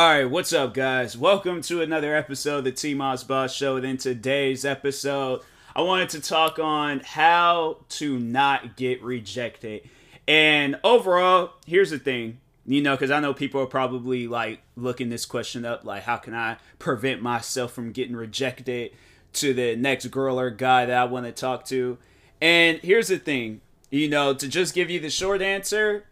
All right, what's up, guys? Welcome to another episode of the T Moss Boss Show. And in today's episode, I wanted to talk on how to not get rejected. And overall, here's the thing, you know, because I know people are probably like looking this question up, like, how can I prevent myself from getting rejected to the next girl or guy that I want to talk to? And here's the thing, you know, to just give you the short answer,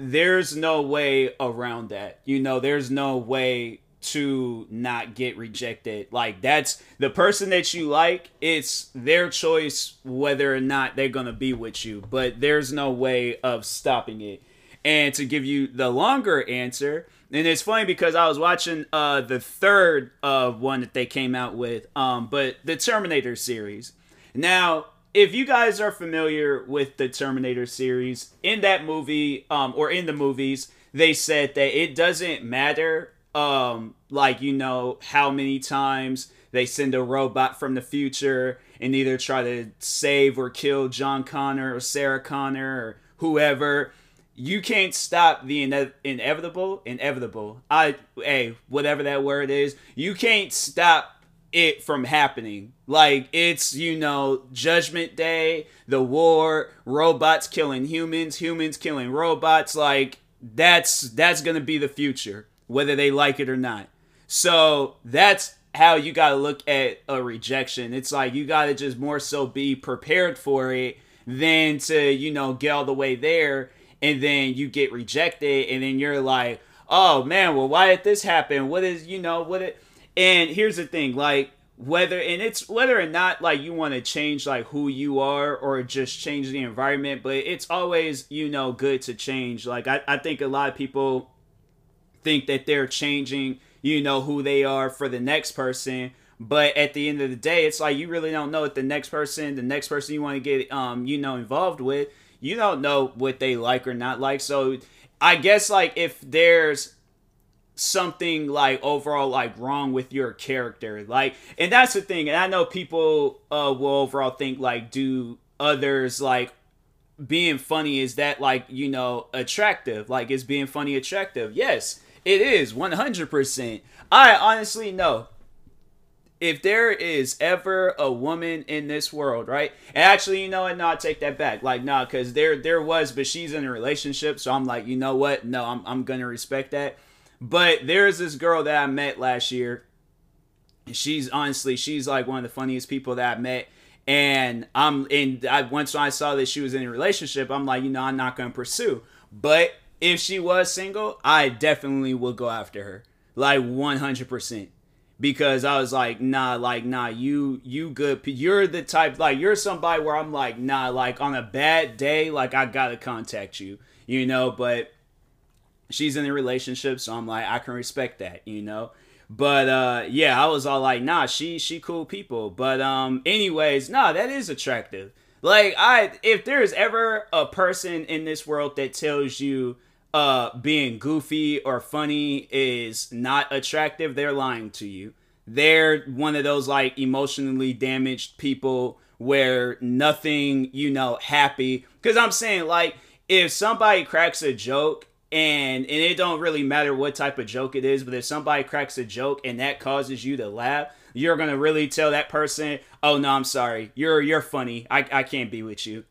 there's no way around that. You know, there's no way to not get rejected. Like that's the person that you like, it's their choice whether or not they're going to be with you, but there's no way of stopping it. And to give you the longer answer, and it's funny because I was watching uh the third of uh, one that they came out with um but the Terminator series. Now, if you guys are familiar with the Terminator series, in that movie, um, or in the movies, they said that it doesn't matter, um, like you know how many times they send a robot from the future and either try to save or kill John Connor or Sarah Connor or whoever. You can't stop the ine- inevitable. Inevitable. I, hey, whatever that word is, you can't stop it from happening. Like it's, you know, Judgment Day, the war, robots killing humans, humans killing robots, like that's that's going to be the future whether they like it or not. So, that's how you got to look at a rejection. It's like you got to just more so be prepared for it than to, you know, get all the way there and then you get rejected and then you're like, "Oh man, well why did this happen? What is, you know, what it and here's the thing, like whether and it's whether or not like you want to change like who you are or just change the environment, but it's always, you know, good to change. Like I, I think a lot of people think that they're changing, you know, who they are for the next person. But at the end of the day, it's like you really don't know what the next person, the next person you want to get um, you know, involved with, you don't know what they like or not like. So I guess like if there's something like overall like wrong with your character like and that's the thing and i know people uh will overall think like do others like being funny is that like you know attractive like is being funny attractive yes it is 100% i honestly know if there is ever a woman in this world, right? And actually, you know what? No, I take that back. Like, nah, because there there was, but she's in a relationship, so I'm like, you know what? No, I'm I'm gonna respect that. But there's this girl that I met last year. She's honestly, she's like one of the funniest people that I met. And I'm and I once I saw that she was in a relationship, I'm like, you know, I'm not gonna pursue. But if she was single, I definitely would go after her. Like 100% because I was like, nah, like nah, you you good. You're the type like you're somebody where I'm like, nah, like on a bad day, like I gotta contact you, you know. But she's in a relationship, so I'm like, I can respect that, you know. But uh yeah, I was all like, nah, she she cool people. But um anyways, nah, that is attractive. Like I if there's ever a person in this world that tells you uh being goofy or funny is not attractive, they're lying to you. They're one of those like emotionally damaged people where nothing, you know, happy. Cuz I'm saying like if somebody cracks a joke and and it don't really matter what type of joke it is but if somebody cracks a joke and that causes you to laugh you're gonna really tell that person oh no i'm sorry. You're you're funny. I, I can't be with you.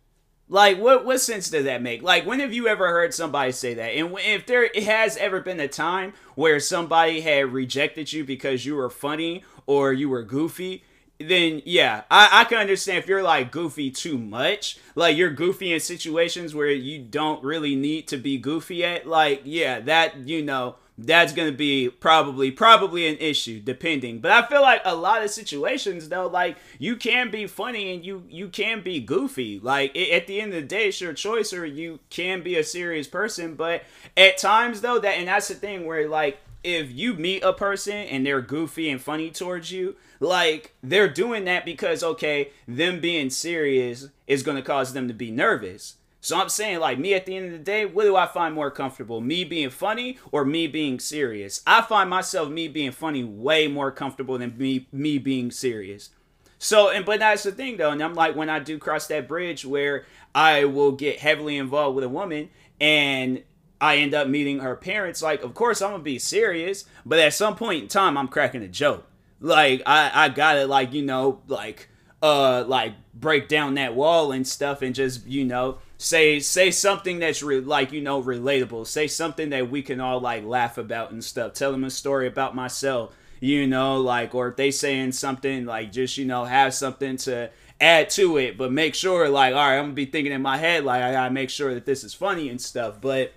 Like what what sense does that make? Like when have you ever heard somebody say that? And if there has ever been a time where somebody had rejected you because you were funny or you were goofy then yeah, I, I can understand if you're like goofy too much. Like you're goofy in situations where you don't really need to be goofy at. Like, yeah, that you know, that's gonna be probably probably an issue, depending. But I feel like a lot of situations though, like you can be funny and you you can be goofy. Like it, at the end of the day, it's your choice, or you can be a serious person. But at times though, that and that's the thing where like if you meet a person and they're goofy and funny towards you, like they're doing that because okay, them being serious is going to cause them to be nervous. So I'm saying like me at the end of the day, what do I find more comfortable? Me being funny or me being serious? I find myself me being funny way more comfortable than me me being serious. So and but that's the thing though, and I'm like when I do cross that bridge where I will get heavily involved with a woman and I end up meeting her parents, like, of course I'm gonna be serious, but at some point in time, I'm cracking a joke. Like, I, I gotta, like, you know, like, uh, like break down that wall and stuff and just, you know, say, say something that's re- like, you know, relatable. Say something that we can all, like, laugh about and stuff. Tell them a story about myself, you know, like, or if they saying something, like, just, you know, have something to add to it, but make sure, like, all right, I'm gonna be thinking in my head, like, I gotta make sure that this is funny and stuff. But,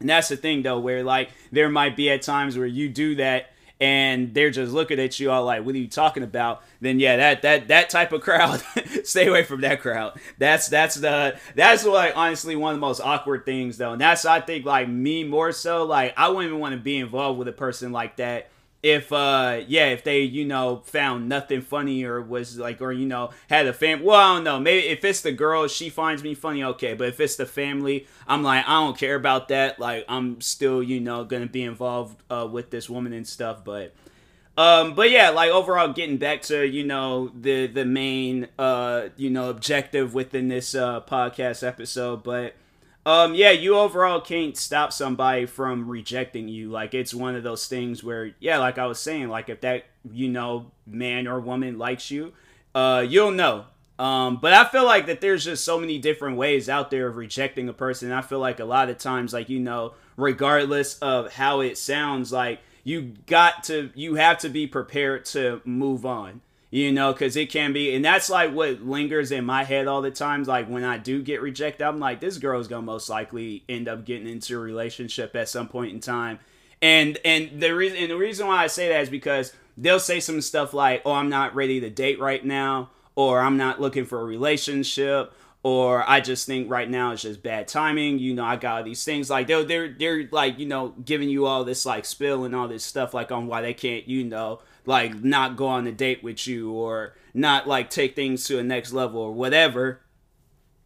and that's the thing though, where like there might be at times where you do that and they're just looking at you all like, "What are you talking about?" Then yeah, that that that type of crowd, stay away from that crowd. That's that's the that's like honestly one of the most awkward things though, and that's I think like me more so like I wouldn't even want to be involved with a person like that if uh yeah if they you know found nothing funny or was like or you know had a fam well i don't know maybe if it's the girl she finds me funny okay but if it's the family i'm like i don't care about that like i'm still you know gonna be involved uh with this woman and stuff but um but yeah like overall getting back to you know the the main uh you know objective within this uh podcast episode but um, yeah, you overall can't stop somebody from rejecting you. Like it's one of those things where, yeah, like I was saying, like if that you know man or woman likes you, uh, you'll know. Um, but I feel like that there's just so many different ways out there of rejecting a person. I feel like a lot of times, like you know, regardless of how it sounds, like you got to, you have to be prepared to move on you know because it can be and that's like what lingers in my head all the times like when i do get rejected i'm like this girl's gonna most likely end up getting into a relationship at some point in time. And and the reason and the reason why i say that is because they'll say some stuff like oh i'm not ready to date right now or i'm not looking for a relationship or I just think right now it's just bad timing. You know, I got these things like they're they're they're like you know giving you all this like spill and all this stuff like on why they can't you know like not go on a date with you or not like take things to a next level or whatever.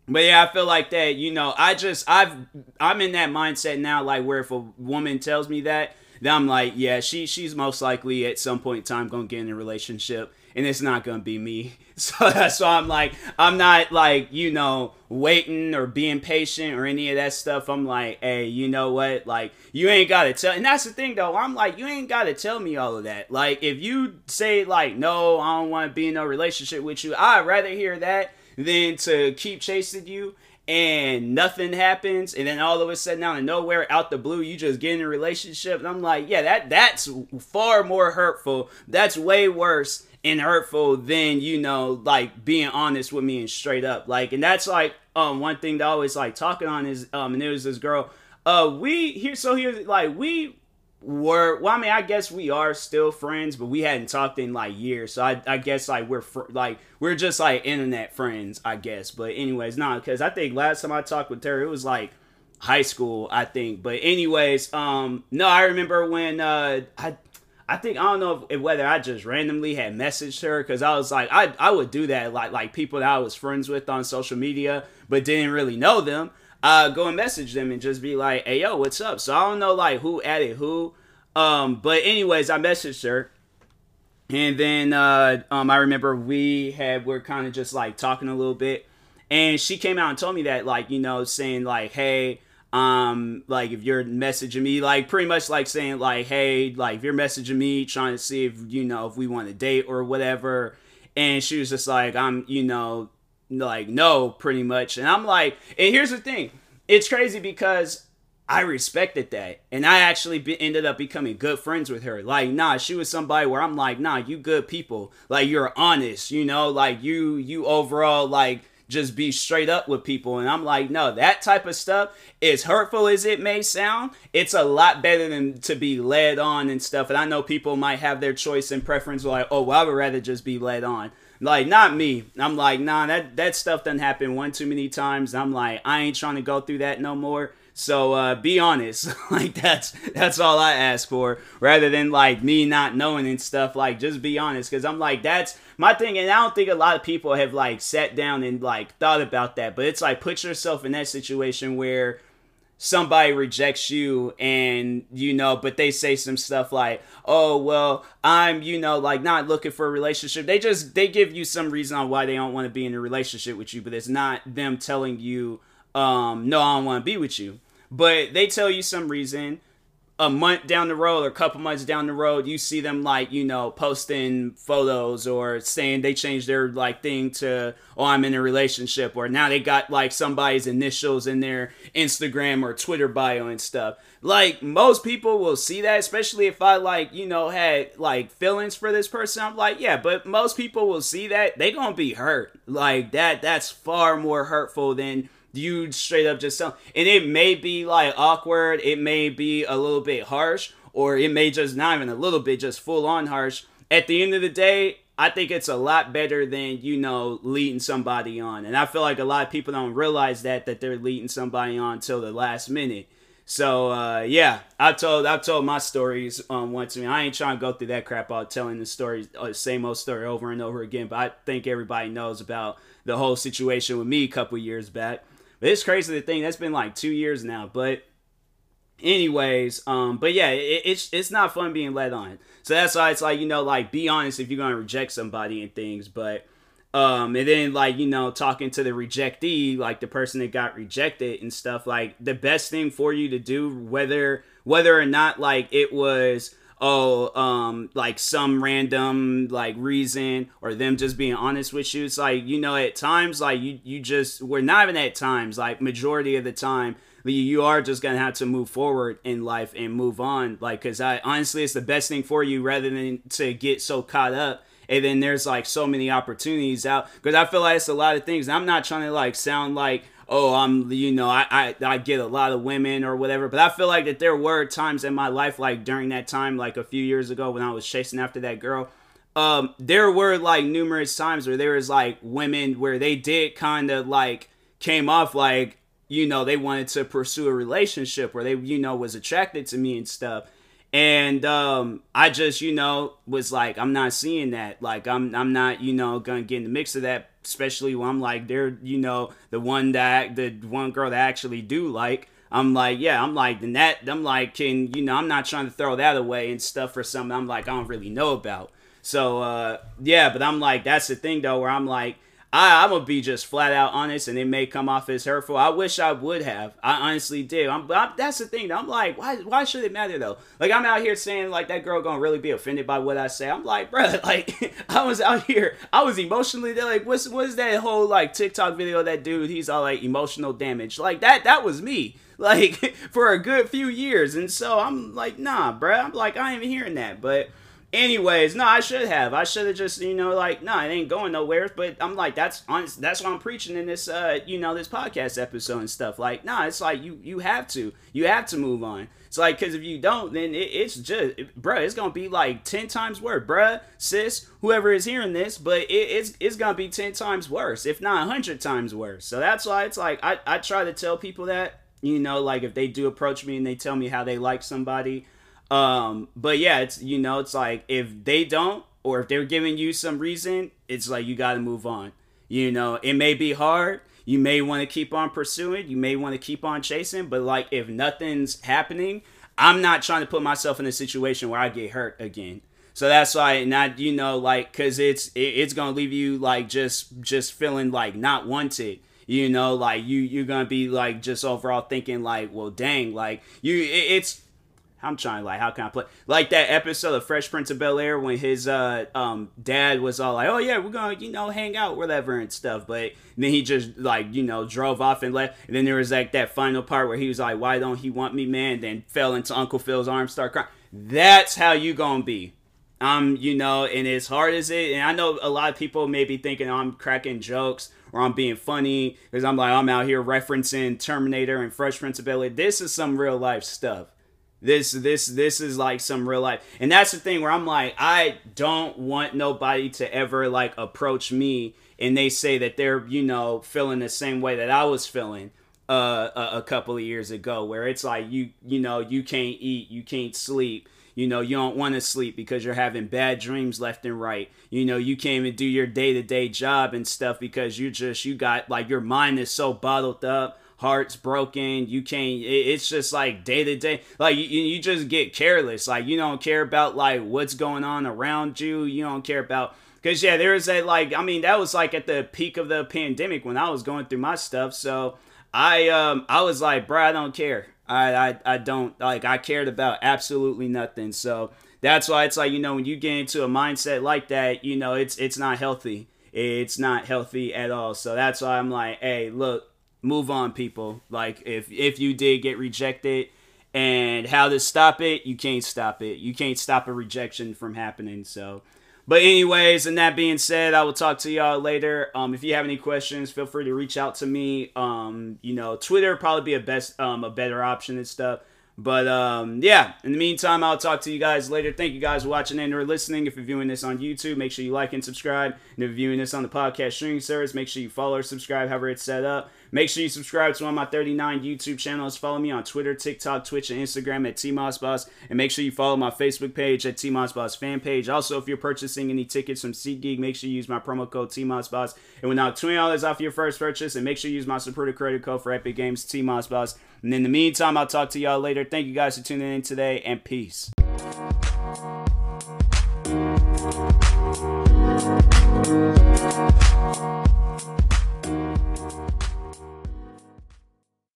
But yeah, I feel like that, you know, I just I've I'm in that mindset now like where if a woman tells me that, then I'm like, yeah, she she's most likely at some point in time to get in a relationship and it's not gonna be me. So why I'm like, I'm not like, you know, waiting or being patient or any of that stuff. I'm like, hey, you know what? Like, you ain't gotta tell. And that's the thing though. I'm like, you ain't gotta tell me all of that. Like, if you say like, no, I don't want to be in no relationship with you, I'd rather hear that than to keep chasing you and nothing happens and then all of a sudden out of nowhere out the blue you just get in a relationship and i'm like yeah that that's far more hurtful that's way worse and hurtful than you know like being honest with me and straight up. Like and that's like um one thing that I always like talking on is um and there was this girl uh we here so here like we were well i mean i guess we are still friends but we hadn't talked in like years. So i, I guess like we're fr- like we're just like internet friends i guess. But anyways not nah, because i think last time i talked with her it was like high school i think. But anyways um no i remember when uh i I think I don't know if, whether I just randomly had messaged her because I was like I I would do that like like people that I was friends with on social media but didn't really know them. Uh, go and message them and just be like, "Hey yo, what's up?" So I don't know like who added who. Um, but anyways, I messaged her, and then uh, um, I remember we had we're kind of just like talking a little bit, and she came out and told me that like you know saying like, "Hey." Um like if you're messaging me like pretty much like saying like hey like if you're messaging me trying to see if you know if we want to date or whatever and she was just like i'm you know like no pretty much and i'm like and here's the thing it's crazy because I respected that, and I actually be, ended up becoming good friends with her. Like, nah, she was somebody where I'm like, nah, you good people. Like, you're honest, you know. Like, you you overall like just be straight up with people. And I'm like, no, that type of stuff, as hurtful as it may sound, it's a lot better than to be led on and stuff. And I know people might have their choice and preference, like, oh, well, I would rather just be led on. Like, not me. I'm like, nah, that, that stuff doesn't happen one too many times. I'm like, I ain't trying to go through that no more. So uh, be honest, like that's that's all I ask for, rather than like me not knowing and stuff. Like just be honest, because I'm like that's my thing, and I don't think a lot of people have like sat down and like thought about that. But it's like put yourself in that situation where somebody rejects you and you know but they say some stuff like oh well i'm you know like not looking for a relationship they just they give you some reason on why they don't want to be in a relationship with you but it's not them telling you um no i don't want to be with you but they tell you some reason a month down the road or a couple months down the road, you see them like, you know, posting photos or saying they changed their like thing to, oh, I'm in a relationship, or now they got like somebody's initials in their Instagram or Twitter bio and stuff. Like most people will see that, especially if I like, you know, had like feelings for this person. I'm like, yeah, but most people will see that. They gonna be hurt. Like that, that's far more hurtful than you straight up just tell and it may be like awkward it may be a little bit harsh or it may just not even a little bit just full on harsh at the end of the day i think it's a lot better than you know leading somebody on and i feel like a lot of people don't realize that that they're leading somebody on till the last minute so uh, yeah, I told I told my stories um, once. I mean, I ain't trying to go through that crap out telling the story, uh, same old story over and over again. But I think everybody knows about the whole situation with me a couple years back. It's crazy to think that's been like two years now. But anyways, um, but yeah, it, it's it's not fun being led on. So that's why it's like you know, like be honest if you're gonna reject somebody and things. But um, and then like you know, talking to the rejectee, like the person that got rejected and stuff. Like the best thing for you to do, whether whether or not like it was oh, um, like some random like reason or them just being honest with you. It's like, you know, at times, like you, you just, we're not even at times, like majority of the time, you are just gonna have to move forward in life and move on. Like, cause I honestly, it's the best thing for you rather than to get so caught up. And then there's like so many opportunities out. Cause I feel like it's a lot of things. I'm not trying to like sound like, oh, I'm, you know, I, I, I get a lot of women or whatever. But I feel like that there were times in my life, like during that time, like a few years ago when I was chasing after that girl, um, there were like numerous times where there was like women where they did kind of like came off like, you know, they wanted to pursue a relationship where they, you know, was attracted to me and stuff. And um, I just, you know, was like, I'm not seeing that. Like, I'm, I'm not, you know, gonna get in the mix of that especially when I'm like they're you know the one that the one girl that I actually do like. I'm like, yeah, I'm like, then that, I'm like, can, you know, I'm not trying to throw that away and stuff for something I'm like, I don't really know about. So, uh, yeah, but I'm like, that's the thing though, where I'm like, I, I'm gonna be just flat out honest, and it may come off as hurtful. I wish I would have. I honestly did. I'm, I'm, that's the thing. I'm like, why? Why should it matter though? Like I'm out here saying like that girl gonna really be offended by what I say. I'm like, bro, like I was out here. I was emotionally like, what's what's that whole like TikTok video? That dude, he's all like emotional damage. Like that. That was me. Like for a good few years, and so I'm like, nah, bro. I'm like, I ain't even hearing that, but Anyways, no, I should have. I should have just, you know, like, no, it ain't going nowhere. But I'm like, that's honest. That's what I'm preaching in this, uh, you know, this podcast episode and stuff. Like, nah, it's like you, you have to, you have to move on. It's like, cause if you don't, then it, it's just, it, bruh, it's gonna be like ten times worse, bruh, sis, whoever is hearing this. But it, it's, it's gonna be ten times worse, if not hundred times worse. So that's why it's like, I, I try to tell people that, you know, like if they do approach me and they tell me how they like somebody um, but yeah, it's you know, it's like if they don't, or if they're giving you some reason, it's like you got to move on. You know, it may be hard. You may want to keep on pursuing. You may want to keep on chasing. But like, if nothing's happening, I'm not trying to put myself in a situation where I get hurt again. So that's why not you know like because it's it, it's gonna leave you like just just feeling like not wanted you know like you you're gonna be like just overall thinking like well dang like you it, it's I'm trying like how can I play like that episode of Fresh Prince of Bel Air when his uh um dad was all like, oh yeah, we're gonna you know hang out whatever and stuff, but then he just like you know drove off and left. And then there was like that final part where he was like, why don't he want me, man? Then fell into Uncle Phil's arms, start crying. That's how you gonna be. I'm, you know, and as hard as it, and I know a lot of people may be thinking oh, I'm cracking jokes or I'm being funny because I'm like I'm out here referencing Terminator and Fresh Prince of Bel Air. This is some real life stuff this this this is like some real life. And that's the thing where I'm like I don't want nobody to ever like approach me and they say that they're, you know, feeling the same way that I was feeling uh a, a couple of years ago where it's like you you know, you can't eat, you can't sleep. You know, you don't want to sleep because you're having bad dreams left and right. You know, you can't even do your day to day job and stuff because you just, you got like your mind is so bottled up heart's broken you can't it's just like day to day like you, you just get careless like you don't care about like what's going on around you you don't care about because yeah there is a like i mean that was like at the peak of the pandemic when i was going through my stuff so i um i was like bro i don't care I, I I don't like I cared about absolutely nothing. So that's why it's like you know when you get into a mindset like that, you know it's it's not healthy. It's not healthy at all. So that's why I'm like, hey, look, move on, people. Like if if you did get rejected, and how to stop it, you can't stop it. You can't stop a rejection from happening. So but anyways, and that being said, I will talk to y'all later. Um, if you have any questions, feel free to reach out to me. Um, you know, Twitter probably be a best um a better option and stuff. But um, yeah, in the meantime, I'll talk to you guys later. Thank you guys for watching and or listening. If you're viewing this on YouTube, make sure you like and subscribe. And if you're viewing this on the podcast streaming service, make sure you follow or subscribe, however it's set up. Make sure you subscribe to one of my 39 YouTube channels. Follow me on Twitter, TikTok, Twitch, and Instagram at TMossBoss. And make sure you follow my Facebook page at TMossBoss fan page. Also, if you're purchasing any tickets from SeatGeek, make sure you use my promo code TMossBoss. And with now $20 off your first purchase, and make sure you use my supporter credit code for Epic Games, TMossBoss. And in the meantime, I'll talk to y'all later. Thank you guys for tuning in today, and peace.